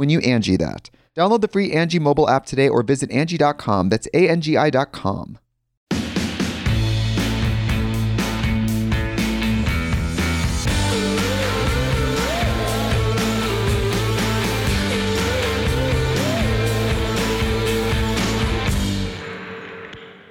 when you Angie that. Download the free Angie mobile app today or visit Angie.com. That's A-N-G-I dot com.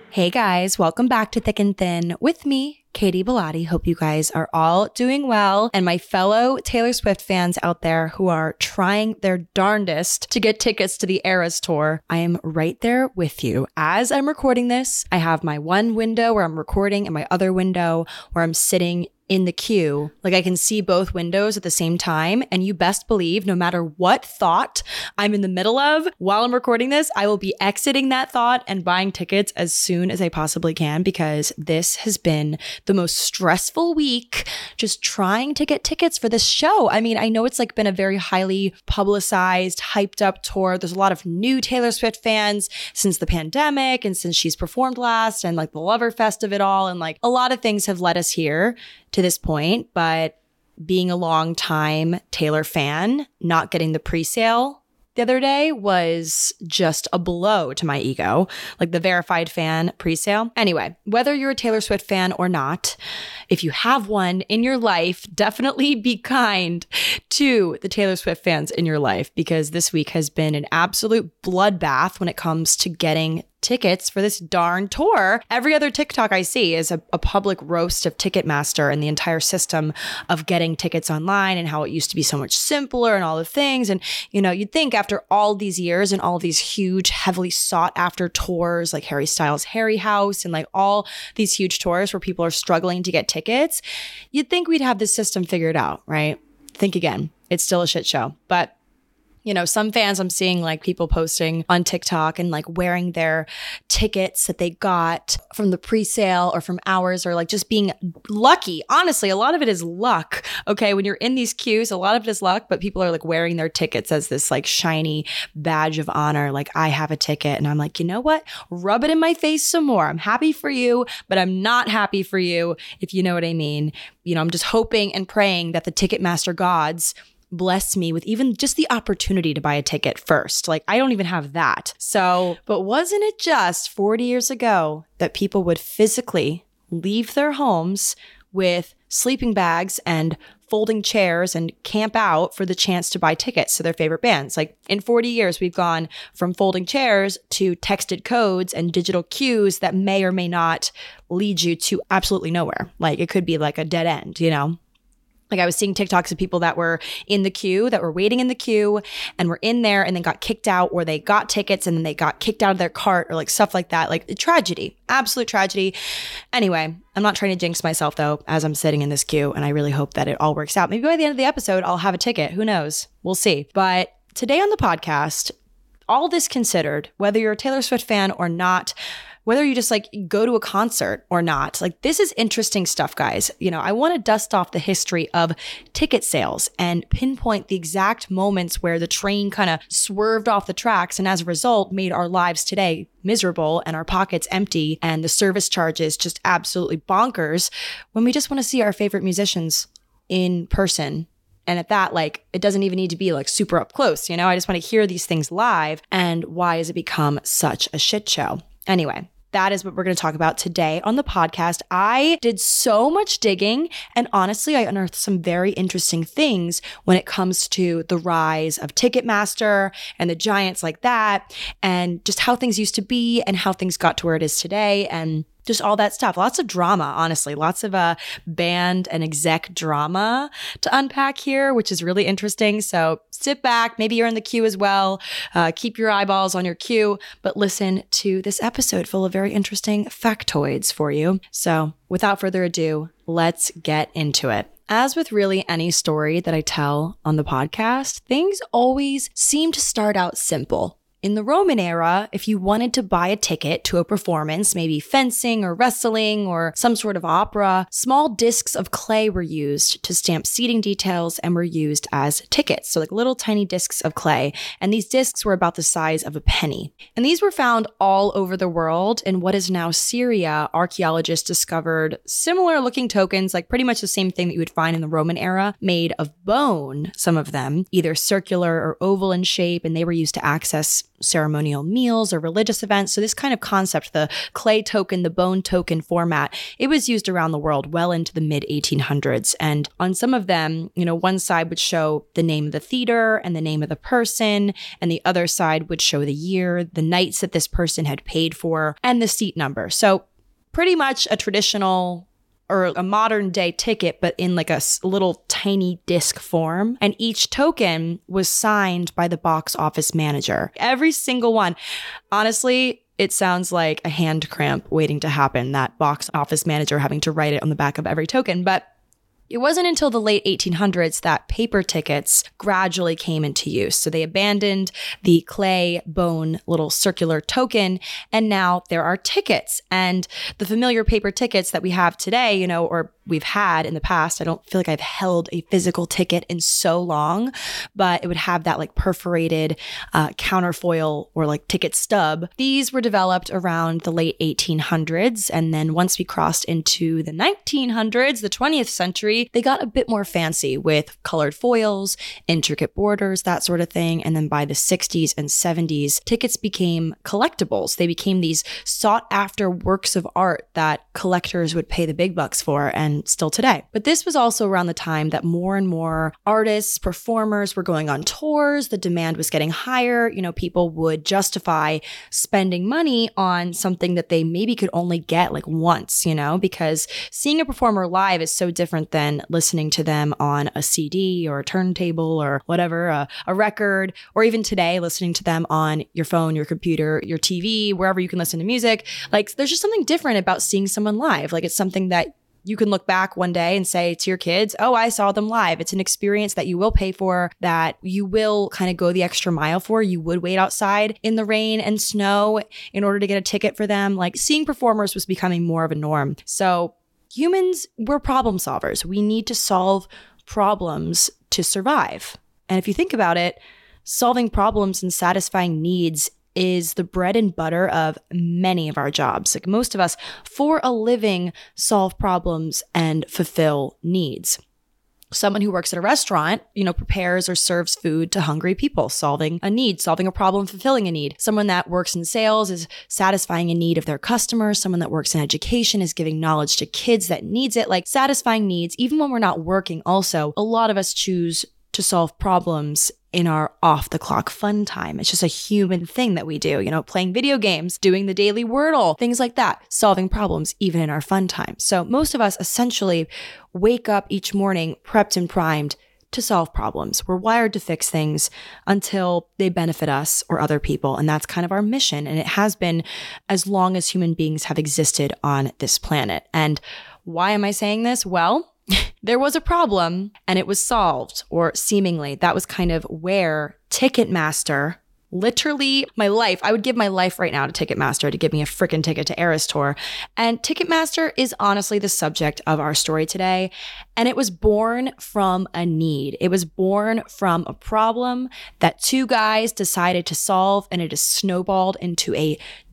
Hey guys, welcome back to Thick and Thin with me, Katie Bellotti. Hope you guys are all doing well. And my fellow Taylor Swift fans out there who are trying their darndest to get tickets to the Eras tour, I am right there with you. As I'm recording this, I have my one window where I'm recording and my other window where I'm sitting in the queue. Like I can see both windows at the same time. And you best believe no matter what thought I'm in the middle of while I'm recording this, I will be exiting that thought and buying tickets as soon as I possibly can because this has been the most stressful week just trying to get tickets for this show. I mean, I know it's like been a very highly publicized, hyped up tour. There's a lot of new Taylor Swift fans since the pandemic and since she's performed last and like the Lover Fest of it all. And like a lot of things have led us here to this point, but being a long time Taylor fan, not getting the pre-sale the other day was just a blow to my ego, like the verified fan pre-sale. Anyway, whether you're a Taylor Swift fan or not, if you have one in your life, definitely be kind to the Taylor Swift fans in your life because this week has been an absolute bloodbath when it comes to getting tickets for this darn tour. Every other TikTok I see is a, a, public roast of Ticketmaster and the entire system of getting tickets online and how it used to be so much simpler and all the things. And, you know, you'd think after all these years and all these huge, heavily sought after tours like Harry Styles' Harry House and like all these huge tours where people are struggling to get tickets, you'd think we'd have this system figured out, right? Think again. It's still a shit show. But you know, some fans I'm seeing like people posting on TikTok and like wearing their tickets that they got from the pre-sale or from hours or like just being lucky. Honestly, a lot of it is luck. Okay. When you're in these queues, a lot of it is luck, but people are like wearing their tickets as this like shiny badge of honor. Like I have a ticket and I'm like, you know what? Rub it in my face some more. I'm happy for you, but I'm not happy for you, if you know what I mean. You know, I'm just hoping and praying that the Ticketmaster gods bless me with even just the opportunity to buy a ticket first. Like, I don't even have that. So, but wasn't it just 40 years ago that people would physically leave their homes with sleeping bags and folding chairs and camp out for the chance to buy tickets to their favorite bands. Like in 40 years, we've gone from folding chairs to texted codes and digital queues that may or may not lead you to absolutely nowhere. Like it could be like a dead end, you know? Like I was seeing TikToks of people that were in the queue, that were waiting in the queue and were in there and then got kicked out or they got tickets and then they got kicked out of their cart or like stuff like that. Like tragedy, absolute tragedy. Anyway, I'm not trying to jinx myself though, as I'm sitting in this queue and I really hope that it all works out. Maybe by the end of the episode, I'll have a ticket. Who knows? We'll see. But today on the podcast, all this considered, whether you're a Taylor Swift fan or not, whether you just like go to a concert or not. Like, this is interesting stuff, guys. You know, I want to dust off the history of ticket sales and pinpoint the exact moments where the train kind of swerved off the tracks and as a result made our lives today miserable and our pockets empty and the service charges just absolutely bonkers when we just want to see our favorite musicians in person and at that, like, it doesn't even need to be like super up close, you know? I just want to hear these things live. And why has it become such a shit show? Anyway, that is what we're going to talk about today on the podcast. I did so much digging, and honestly, I unearthed some very interesting things when it comes to the rise of Ticketmaster and the giants like that, and just how things used to be and how things got to where it is today. And just all that stuff. Lots of drama, honestly. Lots of uh, band and exec drama to unpack here, which is really interesting. So sit back. Maybe you're in the queue as well. Uh, keep your eyeballs on your queue, but listen to this episode full of very interesting factoids for you. So without further ado, let's get into it. As with really any story that I tell on the podcast, things always seem to start out simple. In the Roman era, if you wanted to buy a ticket to a performance, maybe fencing or wrestling or some sort of opera, small discs of clay were used to stamp seating details and were used as tickets. So, like little tiny discs of clay. And these discs were about the size of a penny. And these were found all over the world. In what is now Syria, archaeologists discovered similar looking tokens, like pretty much the same thing that you would find in the Roman era, made of bone, some of them, either circular or oval in shape, and they were used to access ceremonial meals or religious events. So, this kind of concept, the clay token, the bone token format, it was used around the world well into the mid 1800s. And on some of them, you know, one side would show the name of the theater and the name of the person, and the other side would show the year, the nights that this person had paid for, and the seat number. So, pretty much a traditional or a modern day ticket, but in like a little tiny disc form. And each token was signed by the box office manager. Every single one. Honestly, it sounds like a hand cramp waiting to happen, that box office manager having to write it on the back of every token. But it wasn't until the late 1800s that paper tickets gradually came into use. So they abandoned the clay bone little circular token, and now there are tickets. And the familiar paper tickets that we have today, you know, or we've had in the past. I don't feel like I've held a physical ticket in so long, but it would have that like perforated uh, counterfoil or like ticket stub. These were developed around the late 1800s. And then once we crossed into the 1900s, the 20th century, they got a bit more fancy with colored foils, intricate borders, that sort of thing. And then by the 60s and 70s, tickets became collectibles. They became these sought after works of art that collectors would pay the big bucks for. And still today. But this was also around the time that more and more artists, performers were going on tours. The demand was getting higher. You know, people would justify spending money on something that they maybe could only get like once, you know, because seeing a performer live is so different than listening to them on a CD or a turntable or whatever, a, a record, or even today, listening to them on your phone, your computer, your TV, wherever you can listen to music. Like, there's just something different about seeing someone live. Like, it's something that you can look back one day and say to your kids, Oh, I saw them live. It's an experience that you will pay for, that you will kind of go the extra mile for. You would wait outside in the rain and snow in order to get a ticket for them. Like seeing performers was becoming more of a norm. So humans, we're problem solvers. We need to solve problems to survive. And if you think about it, solving problems and satisfying needs is the bread and butter of many of our jobs. Like most of us, for a living, solve problems and fulfill needs. Someone who works at a restaurant, you know, prepares or serves food to hungry people, solving a need, solving a problem, fulfilling a need. Someone that works in sales is satisfying a need of their customers. Someone that works in education is giving knowledge to kids that needs it, like satisfying needs. Even when we're not working, also, a lot of us choose to solve problems in our off the clock fun time. It's just a human thing that we do, you know, playing video games, doing the daily Wordle, things like that, solving problems even in our fun time. So most of us essentially wake up each morning prepped and primed to solve problems. We're wired to fix things until they benefit us or other people. And that's kind of our mission. And it has been as long as human beings have existed on this planet. And why am I saying this? Well, there was a problem and it was solved, or seemingly that was kind of where Ticketmaster literally my life. I would give my life right now to Ticketmaster to give me a freaking ticket to Eras Tour. And Ticketmaster is honestly the subject of our story today. And it was born from a need. It was born from a problem that two guys decided to solve, and it has snowballed into a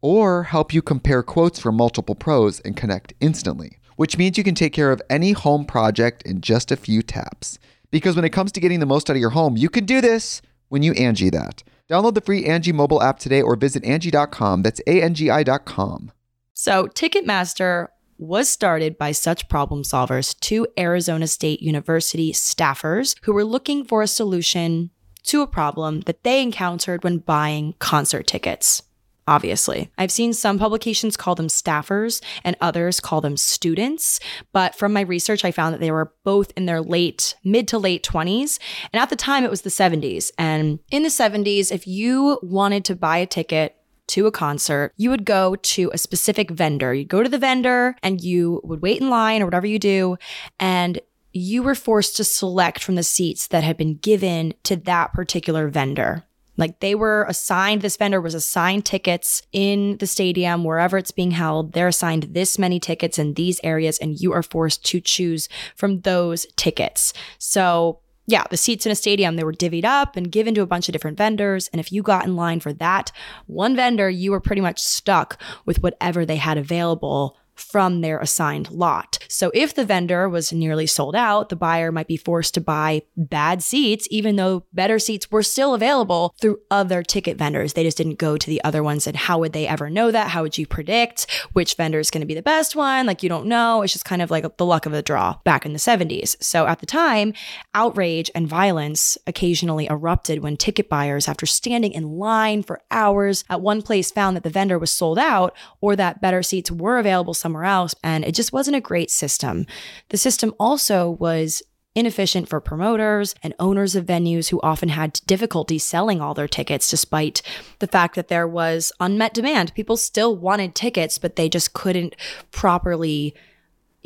or help you compare quotes from multiple pros and connect instantly, which means you can take care of any home project in just a few taps. Because when it comes to getting the most out of your home, you can do this when you Angie that. Download the free Angie mobile app today or visit Angie.com. That's A-N-G-I dot com. So, Ticketmaster was started by such problem solvers, two Arizona State University staffers who were looking for a solution to a problem that they encountered when buying concert tickets obviously. I've seen some publications call them staffers and others call them students, but from my research, I found that they were both in their late, mid to late 20s. And at the time, it was the 70s. And in the 70s, if you wanted to buy a ticket, to a concert, you would go to a specific vendor. You'd go to the vendor and you would wait in line or whatever you do. And you were forced to select from the seats that had been given to that particular vendor. Like they were assigned, this vendor was assigned tickets in the stadium, wherever it's being held. They're assigned this many tickets in these areas, and you are forced to choose from those tickets. So, yeah, the seats in a stadium, they were divvied up and given to a bunch of different vendors. And if you got in line for that one vendor, you were pretty much stuck with whatever they had available from their assigned lot. So if the vendor was nearly sold out, the buyer might be forced to buy bad seats, even though better seats were still available through other ticket vendors. They just didn't go to the other ones. And how would they ever know that? How would you predict which vendor is going to be the best one? Like you don't know. It's just kind of like the luck of the draw back in the 70s. So at the time, outrage and violence occasionally erupted when ticket buyers, after standing in line for hours at one place, found that the vendor was sold out or that better seats were available somewhere somewhere else. And it just wasn't a great system. The system also was inefficient for promoters and owners of venues who often had difficulty selling all their tickets despite the fact that there was unmet demand. People still wanted tickets, but they just couldn't properly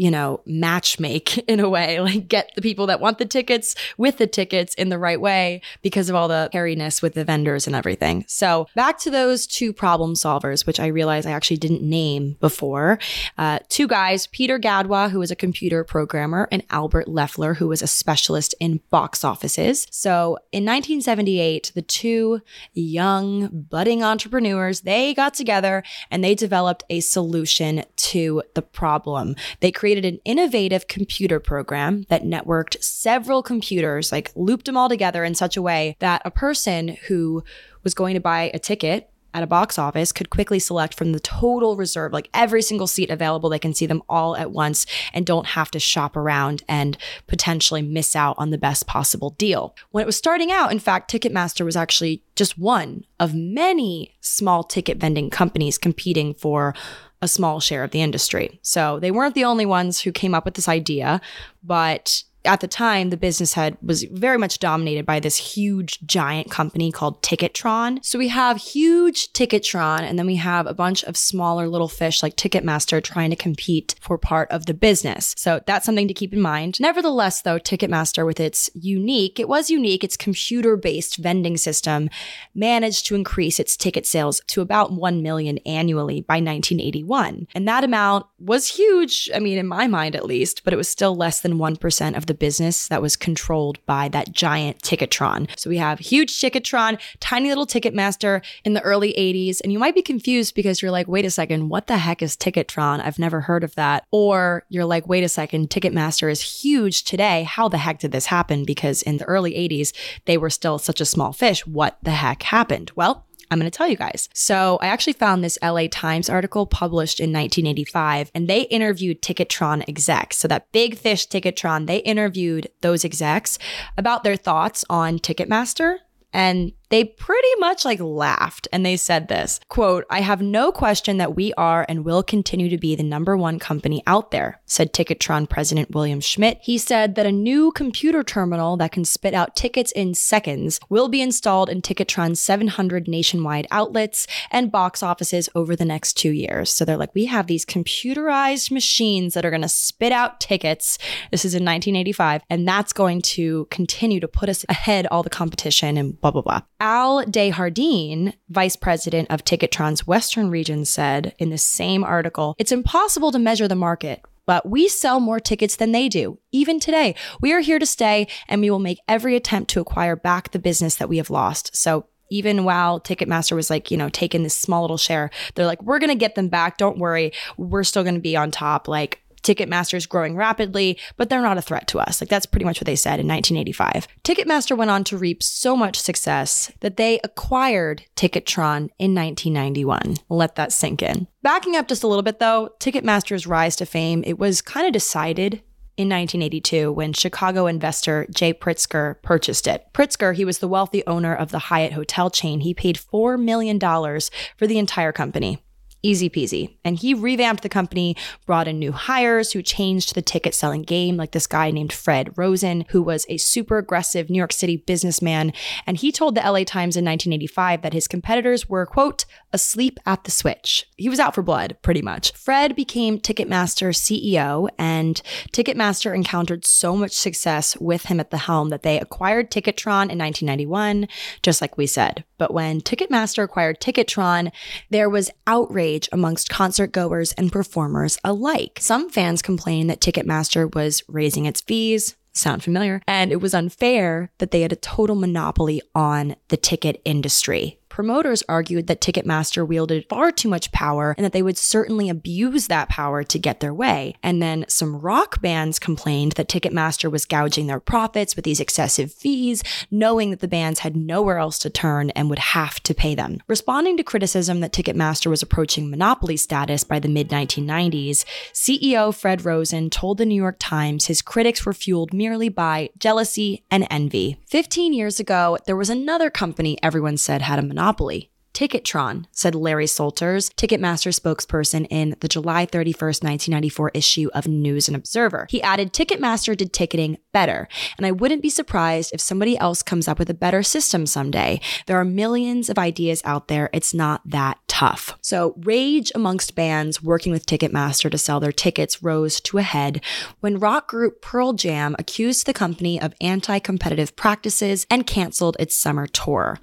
you know, match make in a way, like get the people that want the tickets with the tickets in the right way because of all the hairiness with the vendors and everything. So back to those two problem solvers, which I realized I actually didn't name before. Uh, two guys, Peter Gadwa, who was a computer programmer, and Albert Leffler, who was a specialist in box offices. So in 1978, the two young budding entrepreneurs, they got together and they developed a solution to the problem. They created an innovative computer program that networked several computers, like looped them all together in such a way that a person who was going to buy a ticket at a box office could quickly select from the total reserve, like every single seat available. They can see them all at once and don't have to shop around and potentially miss out on the best possible deal. When it was starting out, in fact, Ticketmaster was actually just one of many small ticket vending companies competing for a small share of the industry. So they weren't the only ones who came up with this idea, but at the time the business had was very much dominated by this huge giant company called Ticketron. So we have huge Ticketron and then we have a bunch of smaller little fish like Ticketmaster trying to compete for part of the business. So that's something to keep in mind. Nevertheless though, Ticketmaster with its unique, it was unique, its computer-based vending system managed to increase its ticket sales to about 1 million annually by 1981. And that amount was huge, I mean in my mind at least, but it was still less than 1% of the business that was controlled by that giant Ticketron. So we have huge Ticketron, tiny little Ticketmaster in the early 80s. And you might be confused because you're like, wait a second, what the heck is Ticketron? I've never heard of that. Or you're like, wait a second, Ticketmaster is huge today. How the heck did this happen? Because in the early 80s, they were still such a small fish. What the heck happened? Well, I'm going to tell you guys. So, I actually found this LA Times article published in 1985, and they interviewed Ticketron execs. So, that big fish Ticketron, they interviewed those execs about their thoughts on Ticketmaster and they pretty much like laughed and they said this quote i have no question that we are and will continue to be the number one company out there said ticketron president william schmidt. He said that a new computer terminal that can spit out tickets in seconds will be installed in ticketron's 700 nationwide outlets and box offices over the next two years. So they're like we have these computerized machines that are going to spit out tickets. This is in 1985 and that's going to continue to put us ahead all the competition and blah blah blah Al Desjardins, vice president of Ticketron's Western region, said in the same article It's impossible to measure the market. But we sell more tickets than they do. Even today, we are here to stay and we will make every attempt to acquire back the business that we have lost. So even while Ticketmaster was like, you know, taking this small little share, they're like, we're going to get them back. Don't worry. We're still going to be on top. Like, Ticketmaster is growing rapidly, but they're not a threat to us. Like that's pretty much what they said in 1985. Ticketmaster went on to reap so much success that they acquired Ticketron in 1991. Let that sink in. Backing up just a little bit though, Ticketmaster's rise to fame, it was kind of decided in 1982 when Chicago investor Jay Pritzker purchased it. Pritzker, he was the wealthy owner of the Hyatt hotel chain. He paid $4 million for the entire company. Easy peasy. And he revamped the company, brought in new hires who changed the ticket selling game, like this guy named Fred Rosen, who was a super aggressive New York City businessman. And he told the LA Times in 1985 that his competitors were, quote, asleep at the switch. He was out for blood, pretty much. Fred became Ticketmaster CEO, and Ticketmaster encountered so much success with him at the helm that they acquired Ticketron in 1991, just like we said. But when Ticketmaster acquired Ticketron, there was outrage amongst concert goers and performers alike. Some fans complained that Ticketmaster was raising its fees, sound familiar, and it was unfair that they had a total monopoly on the ticket industry. Promoters argued that Ticketmaster wielded far too much power and that they would certainly abuse that power to get their way. And then some rock bands complained that Ticketmaster was gouging their profits with these excessive fees, knowing that the bands had nowhere else to turn and would have to pay them. Responding to criticism that Ticketmaster was approaching monopoly status by the mid 1990s, CEO Fred Rosen told the New York Times his critics were fueled merely by jealousy and envy. 15 years ago, there was another company everyone said had a monopoly monopoly. Ticketron, said Larry Solters, Ticketmaster spokesperson in the July 31st, 1994 issue of News and Observer. He added Ticketmaster did ticketing better, and I wouldn't be surprised if somebody else comes up with a better system someday. There are millions of ideas out there. It's not that tough. So, rage amongst bands working with Ticketmaster to sell their tickets rose to a head when rock group Pearl Jam accused the company of anti competitive practices and canceled its summer tour.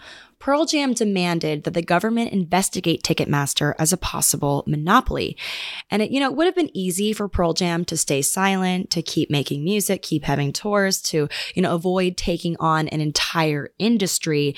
Pearl Jam demanded that the government investigate Ticketmaster as a possible monopoly. And it, you know, it would have been easy for Pearl Jam to stay silent, to keep making music, keep having tours, to, you know, avoid taking on an entire industry,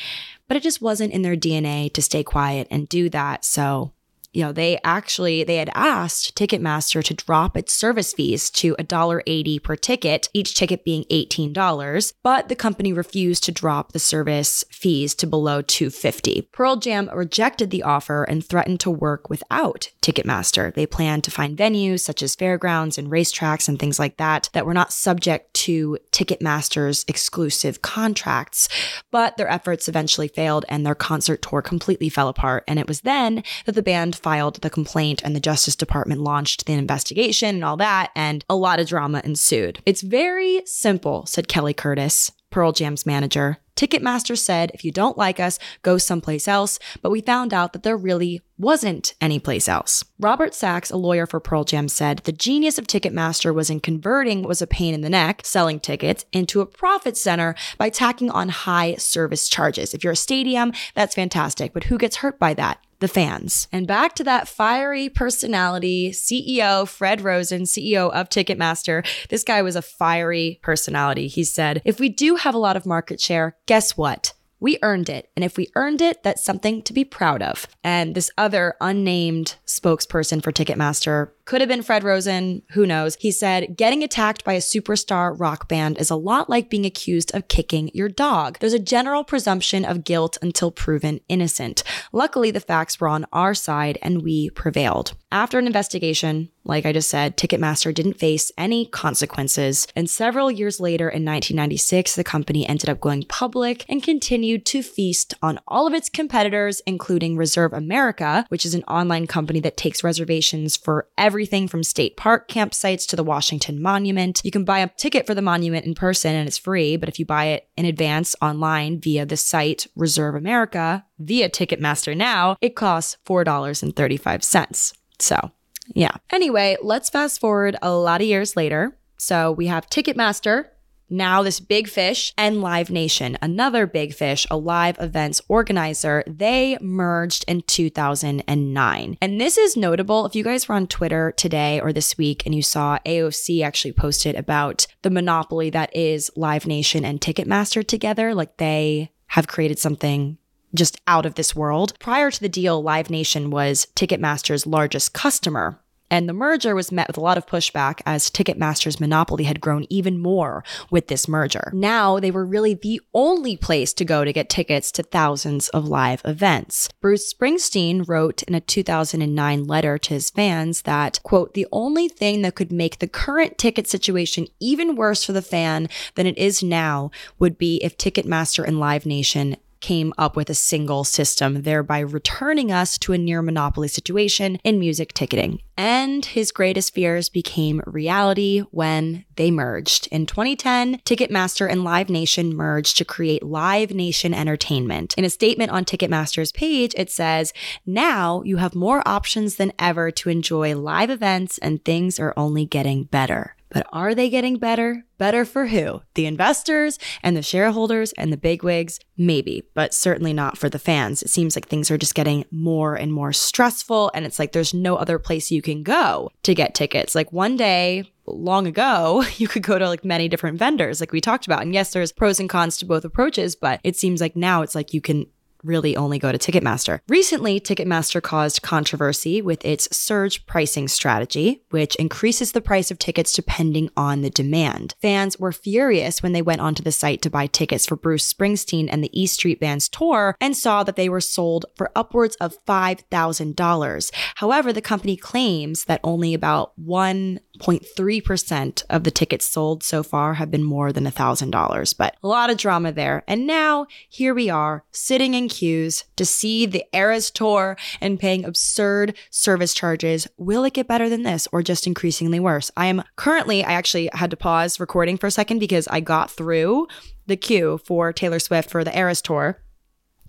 but it just wasn't in their DNA to stay quiet and do that. So you know, they actually they had asked Ticketmaster to drop its service fees to $1.80 per ticket, each ticket being $18, but the company refused to drop the service fees to below 250. Pearl Jam rejected the offer and threatened to work without Ticketmaster. They planned to find venues such as fairgrounds and racetracks and things like that that were not subject to Ticketmaster's exclusive contracts, but their efforts eventually failed and their concert tour completely fell apart and it was then that the band filed the complaint and the Justice Department launched the investigation and all that, and a lot of drama ensued. It's very simple, said Kelly Curtis, Pearl Jam's manager. Ticketmaster said, if you don't like us, go someplace else, but we found out that there really wasn't any place else. Robert Sachs, a lawyer for Pearl Jam, said the genius of Ticketmaster was in converting what was a pain in the neck, selling tickets, into a profit center by tacking on high service charges. If you're a stadium, that's fantastic, but who gets hurt by that? The fans. And back to that fiery personality, CEO Fred Rosen, CEO of Ticketmaster. This guy was a fiery personality. He said, If we do have a lot of market share, guess what? We earned it. And if we earned it, that's something to be proud of. And this other unnamed spokesperson for Ticketmaster could have been Fred Rosen, who knows. He said, Getting attacked by a superstar rock band is a lot like being accused of kicking your dog. There's a general presumption of guilt until proven innocent. Luckily, the facts were on our side and we prevailed. After an investigation, like I just said, Ticketmaster didn't face any consequences. And several years later, in 1996, the company ended up going public and continued to feast on all of its competitors, including Reserve America, which is an online company that takes reservations for everything from state park campsites to the Washington Monument. You can buy a ticket for the monument in person and it's free, but if you buy it in advance online via the site Reserve America via Ticketmaster now, it costs $4.35. So, yeah. Anyway, let's fast forward a lot of years later. So we have Ticketmaster, now this big fish, and Live Nation, another big fish, a live events organizer. They merged in 2009. And this is notable. If you guys were on Twitter today or this week and you saw AOC actually posted about the monopoly that is Live Nation and Ticketmaster together, like they have created something just out of this world. Prior to the deal, Live Nation was Ticketmaster's largest customer. And the merger was met with a lot of pushback as Ticketmaster's monopoly had grown even more with this merger. Now they were really the only place to go to get tickets to thousands of live events. Bruce Springsteen wrote in a 2009 letter to his fans that, quote, the only thing that could make the current ticket situation even worse for the fan than it is now would be if Ticketmaster and Live Nation came up with a single system, thereby returning us to a near monopoly situation in music ticketing. And his greatest fears became reality when they merged. In 2010, Ticketmaster and Live Nation merged to create Live Nation Entertainment. In a statement on Ticketmaster's page, it says, Now you have more options than ever to enjoy live events, and things are only getting better. But are they getting better? Better for who? The investors and the shareholders and the bigwigs? Maybe, but certainly not for the fans. It seems like things are just getting more and more stressful, and it's like there's no other place you can go to get tickets. Like one day, long ago, you could go to like many different vendors, like we talked about. And yes, there's pros and cons to both approaches, but it seems like now it's like you can really only go to Ticketmaster. Recently, Ticketmaster caused controversy with its surge pricing strategy, which increases the price of tickets depending on the demand. Fans were furious when they went onto the site to buy tickets for Bruce Springsteen and the E Street Band's tour and saw that they were sold for upwards of $5,000. However, the company claims that only about 1.3% of the tickets sold so far have been more than $1,000, but a lot of drama there. And now here we are sitting in queues to see the Eras tour and paying absurd service charges. Will it get better than this or just increasingly worse? I am currently, I actually had to pause recording for a second because I got through the queue for Taylor Swift for the Eras tour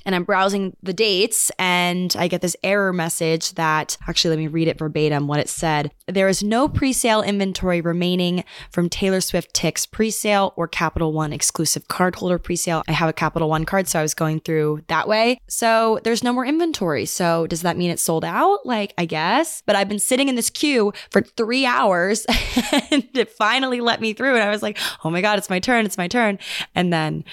and I'm browsing the dates and I get this error message that actually let me read it verbatim what it said. There is no pre-sale inventory remaining from Taylor Swift Tix pre-sale or Capital One exclusive cardholder pre-sale. I have a Capital One card so I was going through that way. So there's no more inventory. So does that mean it's sold out? Like I guess, but I've been sitting in this queue for 3 hours and it finally let me through and I was like, "Oh my god, it's my turn, it's my turn." And then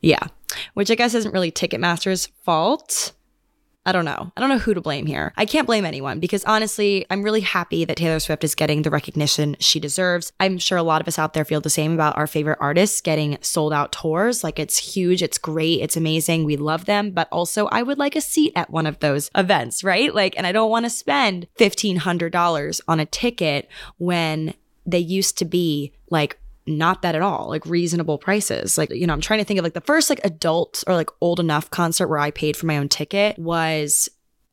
yeah, which I guess isn't really Ticketmaster's fault. I don't know. I don't know who to blame here. I can't blame anyone because honestly, I'm really happy that Taylor Swift is getting the recognition she deserves. I'm sure a lot of us out there feel the same about our favorite artists getting sold out tours. Like it's huge, it's great, it's amazing. We love them, but also I would like a seat at one of those events, right? Like, and I don't want to spend $1,500 on a ticket when they used to be like not that at all, like reasonable prices. Like, you know, I'm trying to think of like the first like adult or like old enough concert where I paid for my own ticket was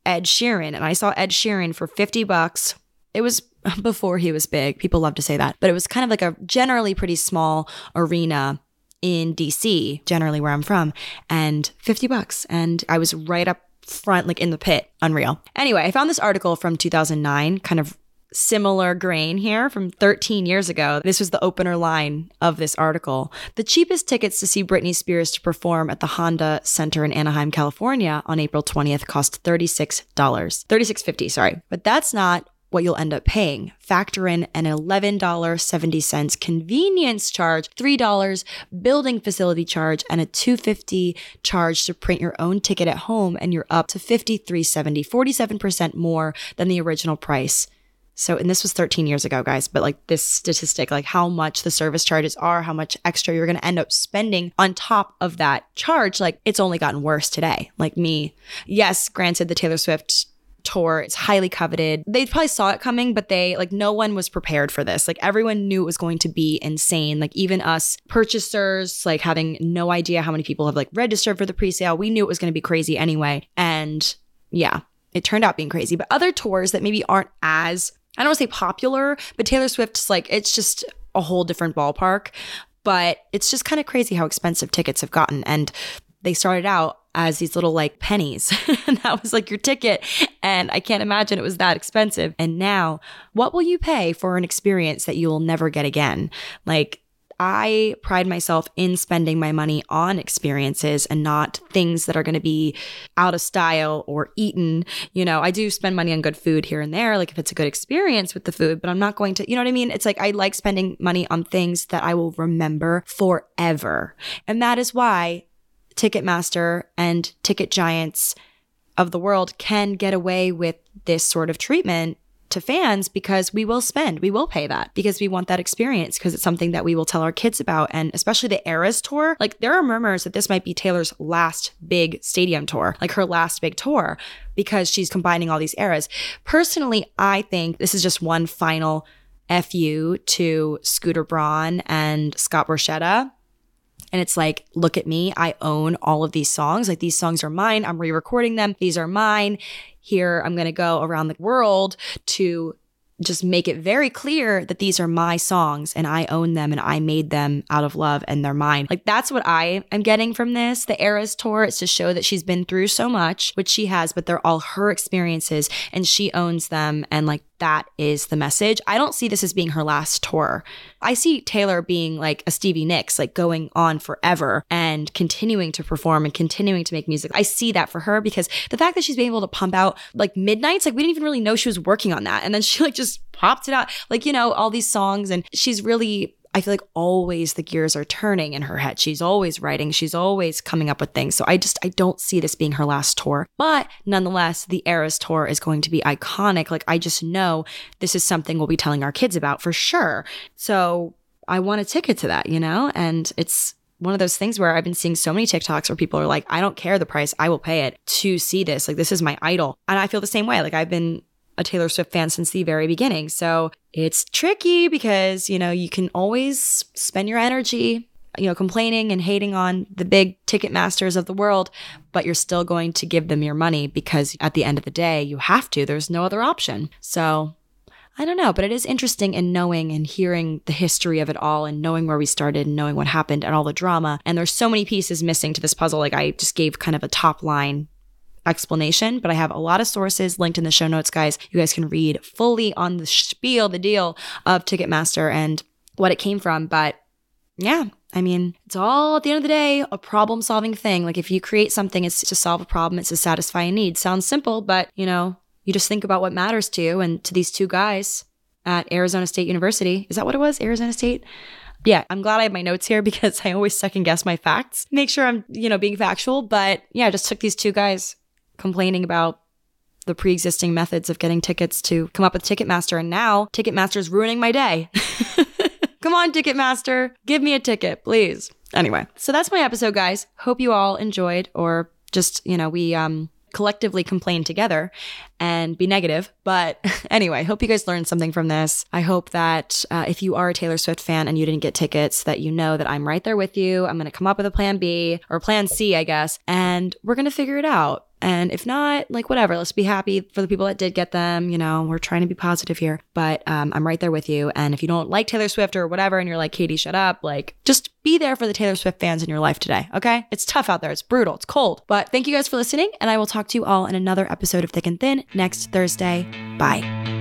Ed Sheeran, and I saw Ed Sheeran for 50 bucks. It was before he was big. People love to say that, but it was kind of like a generally pretty small arena in DC, generally where I'm from, and 50 bucks. And I was right up front, like in the pit. Unreal. Anyway, I found this article from 2009, kind of similar grain here from 13 years ago. This was the opener line of this article. The cheapest tickets to see Britney Spears to perform at the Honda Center in Anaheim, California on April 20th cost $36. $36.50, sorry. But that's not what you'll end up paying. Factor in an $11.70 convenience charge, $3 building facility charge, and a 250 charge to print your own ticket at home, and you're up to $53.70, 47% more than the original price. So, and this was 13 years ago, guys, but like this statistic, like how much the service charges are, how much extra you're going to end up spending on top of that charge, like it's only gotten worse today. Like me, yes, granted, the Taylor Swift tour. It's highly coveted. They probably saw it coming, but they like no one was prepared for this. Like everyone knew it was going to be insane. Like even us purchasers, like having no idea how many people have like registered for the pre-sale. We knew it was going to be crazy anyway. And yeah, it turned out being crazy. But other tours that maybe aren't as I don't want to say popular, but Taylor Swift's like, it's just a whole different ballpark. But it's just kind of crazy how expensive tickets have gotten. And they started out as these little like pennies. and that was like your ticket. And I can't imagine it was that expensive. And now, what will you pay for an experience that you will never get again? Like, I pride myself in spending my money on experiences and not things that are going to be out of style or eaten. You know, I do spend money on good food here and there, like if it's a good experience with the food, but I'm not going to, you know what I mean? It's like I like spending money on things that I will remember forever. And that is why Ticketmaster and ticket giants of the world can get away with this sort of treatment to fans because we will spend, we will pay that because we want that experience because it's something that we will tell our kids about. And especially the Eras tour, like there are murmurs that this might be Taylor's last big stadium tour, like her last big tour because she's combining all these eras. Personally, I think this is just one final FU to Scooter Braun and Scott Borchetta and it's like, look at me. I own all of these songs. Like these songs are mine. I'm re recording them. These are mine. Here, I'm going to go around the world to just make it very clear that these are my songs and I own them and I made them out of love and they're mine. Like that's what I am getting from this. The Eras tour, it's to show that she's been through so much, which she has, but they're all her experiences and she owns them. And like that is the message. I don't see this as being her last tour. I see Taylor being like a Stevie Nicks, like going on forever and continuing to perform and continuing to make music. I see that for her because the fact that she's been able to pump out like midnights, like we didn't even really know she was working on that. And then she like just popped it out, like, you know, all these songs. And she's really I feel like always the gears are turning in her head. She's always writing, she's always coming up with things. So I just I don't see this being her last tour. But nonetheless, the Eras tour is going to be iconic. Like I just know this is something we'll be telling our kids about for sure. So I want a ticket to that, you know? And it's one of those things where I've been seeing so many TikToks where people are like, I don't care the price, I will pay it to see this. Like, this is my idol. And I feel the same way. Like, I've been a Taylor Swift fan since the very beginning. So it's tricky because, you know, you can always spend your energy, you know, complaining and hating on the big ticket masters of the world, but you're still going to give them your money because at the end of the day, you have to. There's no other option. So I don't know, but it is interesting in knowing and hearing the history of it all and knowing where we started and knowing what happened and all the drama. And there's so many pieces missing to this puzzle. Like I just gave kind of a top line explanation, but I have a lot of sources linked in the show notes, guys. You guys can read fully on the spiel, the deal of Ticketmaster and what it came from. But yeah, I mean, it's all at the end of the day a problem solving thing. Like if you create something, it's to solve a problem, it's to satisfy a need. Sounds simple, but you know, you just think about what matters to you. And to these two guys at Arizona State University, is that what it was? Arizona State? yeah, I'm glad I have my notes here because I always second guess my facts. Make sure I'm, you know, being factual. But yeah, I just took these two guys complaining about the pre-existing methods of getting tickets to come up with Ticketmaster and now Ticketmaster's ruining my day. come on Ticketmaster, give me a ticket, please. Anyway, so that's my episode guys. Hope you all enjoyed or just, you know, we um collectively complain together and be negative. But anyway, hope you guys learned something from this. I hope that uh, if you are a Taylor Swift fan and you didn't get tickets, that you know that I'm right there with you. I'm going to come up with a plan B or plan C, I guess, and we're going to figure it out And if not, like whatever, let's be happy for the people that did get them. You know, we're trying to be positive here, but um, I'm right there with you. And if you don't like Taylor Swift or whatever, and you're like, Katie, shut up, like just be there for the Taylor Swift fans in your life today. Okay. It's tough out there. It's brutal. It's cold. But thank you guys for listening. And I will talk to you all in another episode of Thick and Thin next Thursday. Bye.